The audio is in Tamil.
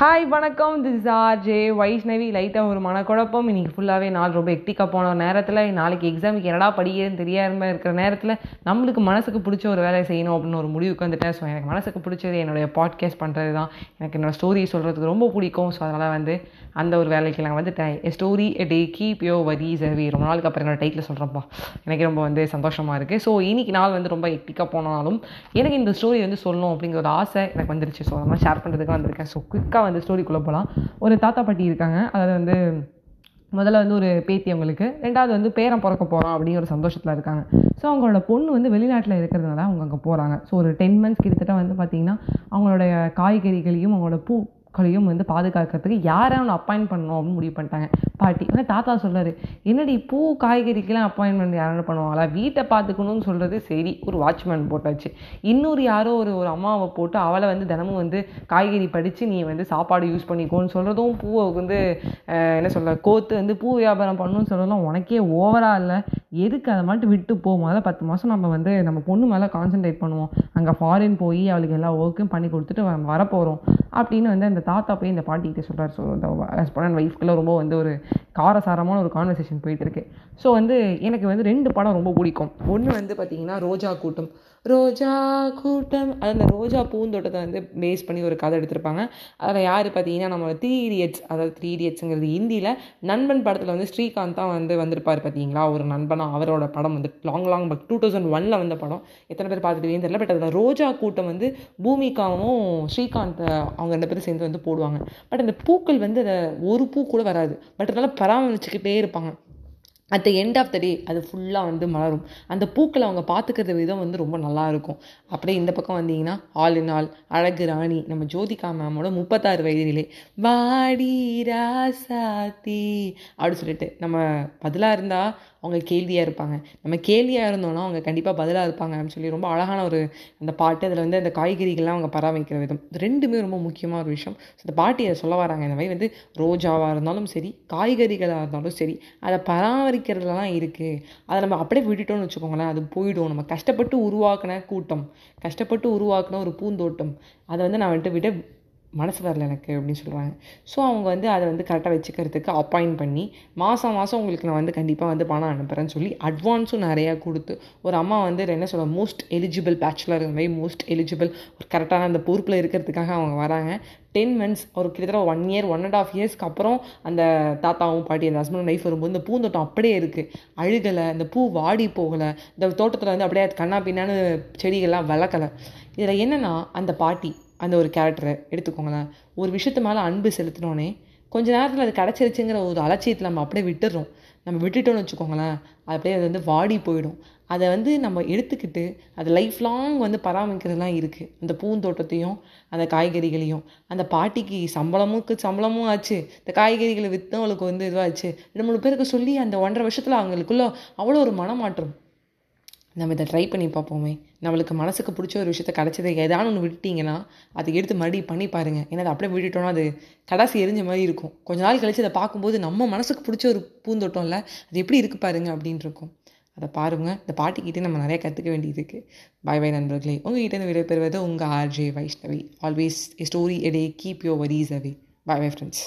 ஹாய் வணக்கம். திஸ் ஆர் ஜே வைஷ்ணவி லைட்டாக ஒரு மனக்குழப்பம். இன்னைக்கு ஃபுல்லாகவே நாள் ரொம்ப எக்டிக்காக போன நேரத்தில் நாளைக்கு எக்ஸாமுக்கு என்னடா படிக்கிறதுன்னு தெரியாமல் இருக்கிற நேரத்தில் நம்மளுக்கு மனசுக்கு பிடிச்ச ஒரு வேலையை செய்யணும் அப்படின்னு ஒரு முடிவுக்கு வந்துட்டேன் ஸோ எனக்கு மனசுக்கு பிடிச்சது என்னுடைய பாட்காஸ்ட் பண்ணுறது தான் எனக்கு என்னோட ஸ்டோரி சொல்கிறதுக்கு ரொம்ப பிடிக்கும். ஸோ அதனால் வந்து அந்த ஒரு வேலைக்கு நான் வந்துட்டேன். A story a day keep your worries away ரொம்ப நாளுக்கு அப்புறம் என்னோடய டைட்டில் சொல்கிறப்பா எனக்கு ரொம்ப வந்து சந்தோஷமாக இருக்குது ஸோ இன்னைக்கு நாள் வந்து ரொம்ப எக்டிக்காக போனாலும் எனக்கு இந்த ஸ்டோரி வந்து சொல்லணும் அப்படிங்கிற ஒரு ஆசை எனக்கு வந்துருச்சு. ஸோ அதெல்லாம் ஷேர் பண்ணுறதுக்கு வந்திருக்கேன். ஸோ குயிக்காக வந்து ஸ்டோரிக்குள்ளே போகலாம் ஒரு தாத்தா பாட்டி இருக்காங்க. அதாவது வந்து முதல்ல வந்து ஒரு பேத்தி அவங்களுக்கு. ரெண்டாவது வந்து பேரன் பிறக்க போகிறோம் அப்படிங்கிற ஒரு சந்தோஷத்தில் இருக்காங்க. ஸோ அவங்களோட பொண்ணு வந்து வெளிநாட்டில் இருக்கிறதுனால அவங்க அங்கே போகிறாங்க ஸோ ஒரு டென் மந்த்ஸ் கிட்டத்தட்ட வந்து பார்த்திங்கன்னா அவங்களோட காய்கறிகளையும் அவங்களோட பூ மக்களையும் வந்து பாதுகாக்கிறதுக்கு யாரை அவனை அப்பாயின்ட் பண்ணணும் அப்படின்னு முடிவு பண்ணிட்டாங்க. பாட்டி ஆனால் தாத்தா சொல்கிறாரு என்னடி பூ காய்கறிக்கெல்லாம் அப்பாயின்மெண்ட் யாரும் பண்ணுவாங்களா? வீட்டை பார்த்துக்கணும்னு சொல்கிறது சரி ஒரு வாட்ச்மேன் போட்டாச்சு. இன்னொரு யாரோ ஒரு ஒரு அம்மாவை போட்டு அவளை வந்து தினமும் வந்து காய்கறி படித்து நீ வந்து சாப்பாடு யூஸ் பண்ணிக்கோன்னு சொல்கிறதும் பூவை வந்து என்ன சொல்கிற கோத்து வந்து பூ வியாபாரம் பண்ணணும்னு சொல்கிறதும் உனக்கே ஓவராக இல்லை. எதுக்கு அதை மட்டும் விட்டு போ? முதல்ல பத்து மாதம் நம்ம வந்து நம்ம பொண்ணு மேலே கான்சென்ட்ரேட் பண்ணுவோம். அங்கே ஃபாரின் போய் அவளுக்கு எல்லா ஒர்க்கும் பண்ணி கொடுத்துட்டு வரப்போகிறோம் அப்படின்னு வந்து அந்த தாத்தா போய் இந்த பாட்டிகிட்ட சொல்கிறார் ஸோ இந்த ஹஸ்பண்ட் ஒய்ஃப்குள்ள ரொம்ப வந்து ஒரு காரசாரமான ஒரு கான்வர்சேஷன் போயிட்டு இருக்கு. ஸோ வந்து எனக்கு வந்து ரெண்டு படம் ரொம்ப பிடிக்கும். ஒன்று வந்து பார்த்தீங்கன்னா ரோஜா கூட்டம். ரோஜா கூட்டம் அது அந்த ரோஜா பூந்தோட்டத்தை வந்து பேஸ் பண்ணி ஒரு கதை எடுத்திருப்பாங்க. அதில் யார் பார்த்தீங்கன்னா நம்ம த்ரீ இடியட்ஸ் அதாவது த்ரீ இடியட்ஸுங்கிறது ஹிந்தியில் நண்பன் படத்தில் வந்து ஸ்ரீகாந்த் தான் வந்து வந்திருப்பார் பார்த்தீங்களா ஒரு நண்பனாக அவரோட படம் வந்து long long but two thousand ஒனில் வந்த படம். எத்தனை பேர் பார்த்துட்டு தெரியல பட் அதில் ரோஜா கூட்டம் வந்து பூமிகாவும் ஸ்ரீகாந்த் அவங்க ரெண்டு பேரும் சேர்ந்து வந்து போடுவாங்க. பட் அந்த பூக்கள் வந்து அதை ஒரு பூ கூட வராது. பட் அதனால் பராமரிச்சுக்கிட்டே இருப்பாங்க. At the end of the day அது ஃபுல்லாக வந்து மலரும். அந்த பூக்களை அவங்க பார்த்துக்கிற விதம் வந்து ரொம்ப நல்லா இருக்கும். அப்படியே இந்த பக்கம் வந்தீங்கன்னா ஆல் இன் ஆல் அழகு ராணி நம்ம ஜோதிகா மேமோட முப்பத்தாறு வயதிலே. வாடி ராசாத்தி அப்படின்னு சொல்லிட்டு நம்ம பதிலாக இருந்தால் அவங்க கேள்வியாக இருப்பாங்க. நம்ம கேள்வியாக இருந்தோம்னா அவங்க கண்டிப்பாக பதிலாக இருப்பாங்க அப்படின்னு சொல்லி ரொம்ப அழகான ஒரு அந்த பாட்டு அதில் வந்து அந்த காய்கறிகள்லாம் அவங்க பராமரிக்கிற விதம். ரெண்டுமே ரொம்ப முக்கியமான ஒரு விஷயம். ஸோ இந்த பாட்டி அதை சொல்ல வராங்க. இந்த மாதிரி வந்து ரோஜாவாக இருந்தாலும் சரி காய்கறிகளாக இருந்தாலும் சரி அதை பராமரிக்கிறதுலாம் இருக்குது அதை நம்ம அப்படியே விட்டுட்டோம்னு வச்சுக்கோங்களேன் அது போயிடும். நம்ம கஷ்டப்பட்டு உருவாக்கின கூட்டம் கஷ்டப்பட்டு உருவாக்கின ஒரு பூந்தோட்டம் அதை வந்து நான் வந்துட்டு விட மனசு வரல எனக்கு அப்படின்னு சொல்கிறாங்க ஸோ அவங்க வந்து அதை வந்து கரெக்டாக வச்சுக்கிறதுக்கு அப்பாயிண்ட் பண்ணி மாதம் மாதம் உங்களுக்கு நான் வந்து கண்டிப்பாக வந்து பணம் அனுப்புகிறேன்னு சொல்லி அட்வான்ஸும் நிறையா கொடுத்து ஒரு அம்மா வந்து என்ன சொல்ல மோஸ்ட் எலிஜிபிள் பேச்சுலர் மாதிரி மோஸ்ட் எலிஜிபிள் ஒரு கரெக்டான அந்த பொறுப்பில் இருக்கிறதுக்காக அவங்க வராங்க. டென் மந்த்ஸ் ஒரு கிட்டத்தட்ட one year one and half இயர்ஸ்க்கு அப்புறம் அந்த தாத்தாவும் பாட்டி அந்த ஹஸ்பண்ட் ஒய்ஃப் வரும்போது இந்த பூந்தோட்டம் அப்படியே இருக்குது அழுகலை இந்த பூ வாடி போகலை இந்த தோட்டத்தில் வந்து அப்படியே கண்ணா பின்னான்னு செடிகள்லாம் வளர்க்கலை இதில் என்னென்னா அந்த பாட்டி அந்த ஒரு கேரக்டரை எடுத்துக்கோங்களேன். ஒரு விஷயத்து மேலே அன்பு செலுத்தினோன்னே கொஞ்ச நேரத்தில் அது கிடச்சிருச்சுங்கிற ஒரு அலட்சியத்தில் நம்ம அப்படியே விட்டுடுறோம் நம்ம விட்டுட்டோம்னு வச்சுக்கோங்களேன் அது அப்படியே அது வந்து வாடி போயிடும். அதை வந்து நம்ம எடுத்துக்கிட்டு அது லைஃப் லாங் வந்து பராமரிக்கிறதுலாம் இருக்குது அந்த பூந்தோட்டத்தையும் அந்த காய்கறிகளையும். அந்த பாட்டிக்கு சம்பளமுக்கு சம்பளமும் ஆச்சு. இந்த காய்கறிகளை விற்று அவளுக்கு வந்து இதுவாச்சு. ரெண்டு மூணு பேருக்கு சொல்லி அந்த ஒன்றரை வருஷத்தில் அவங்களுக்குள்ள அவ்வளோ ஒரு மனமாற்றம். நம்ம இதை ட்ரை பண்ணி பார்ப்போமே. நம்மளுக்கு மனசுக்கு பிடிச்ச ஒரு விஷயத்த கிடச்சதை ஏதாவது ஒன்று விட்டுட்டிங்கன்னா அதை எடுத்து மறுபடியும் பண்ணி பாருங்கள் ஏன்னா அதை அப்படியே விட்டுட்டோம்னா அது கடைசி எரிஞ்ச மாதிரி இருக்கும். கொஞ்ச நாள் கழிச்சு அதை பார்க்கும்போது நம்ம மனசுக்கு பிடிச்ச ஒரு பூந்தோட்டம் இல்லை அது எப்படி இருக்கு பாருங்க அப்படின்னு இருக்கும். அதை பாருங்கள் இந்த பாட்டிக்கிட்டே நம்ம நிறையா கற்றுக்க வேண்டியது இருக்குது பாய் பாய் நண்பர்களே. உங்ககிட்ட இருந்து விடைபெறுவது உங்கள் RJ Vaishnavi. Always story எடே keep your worries away bye bye friends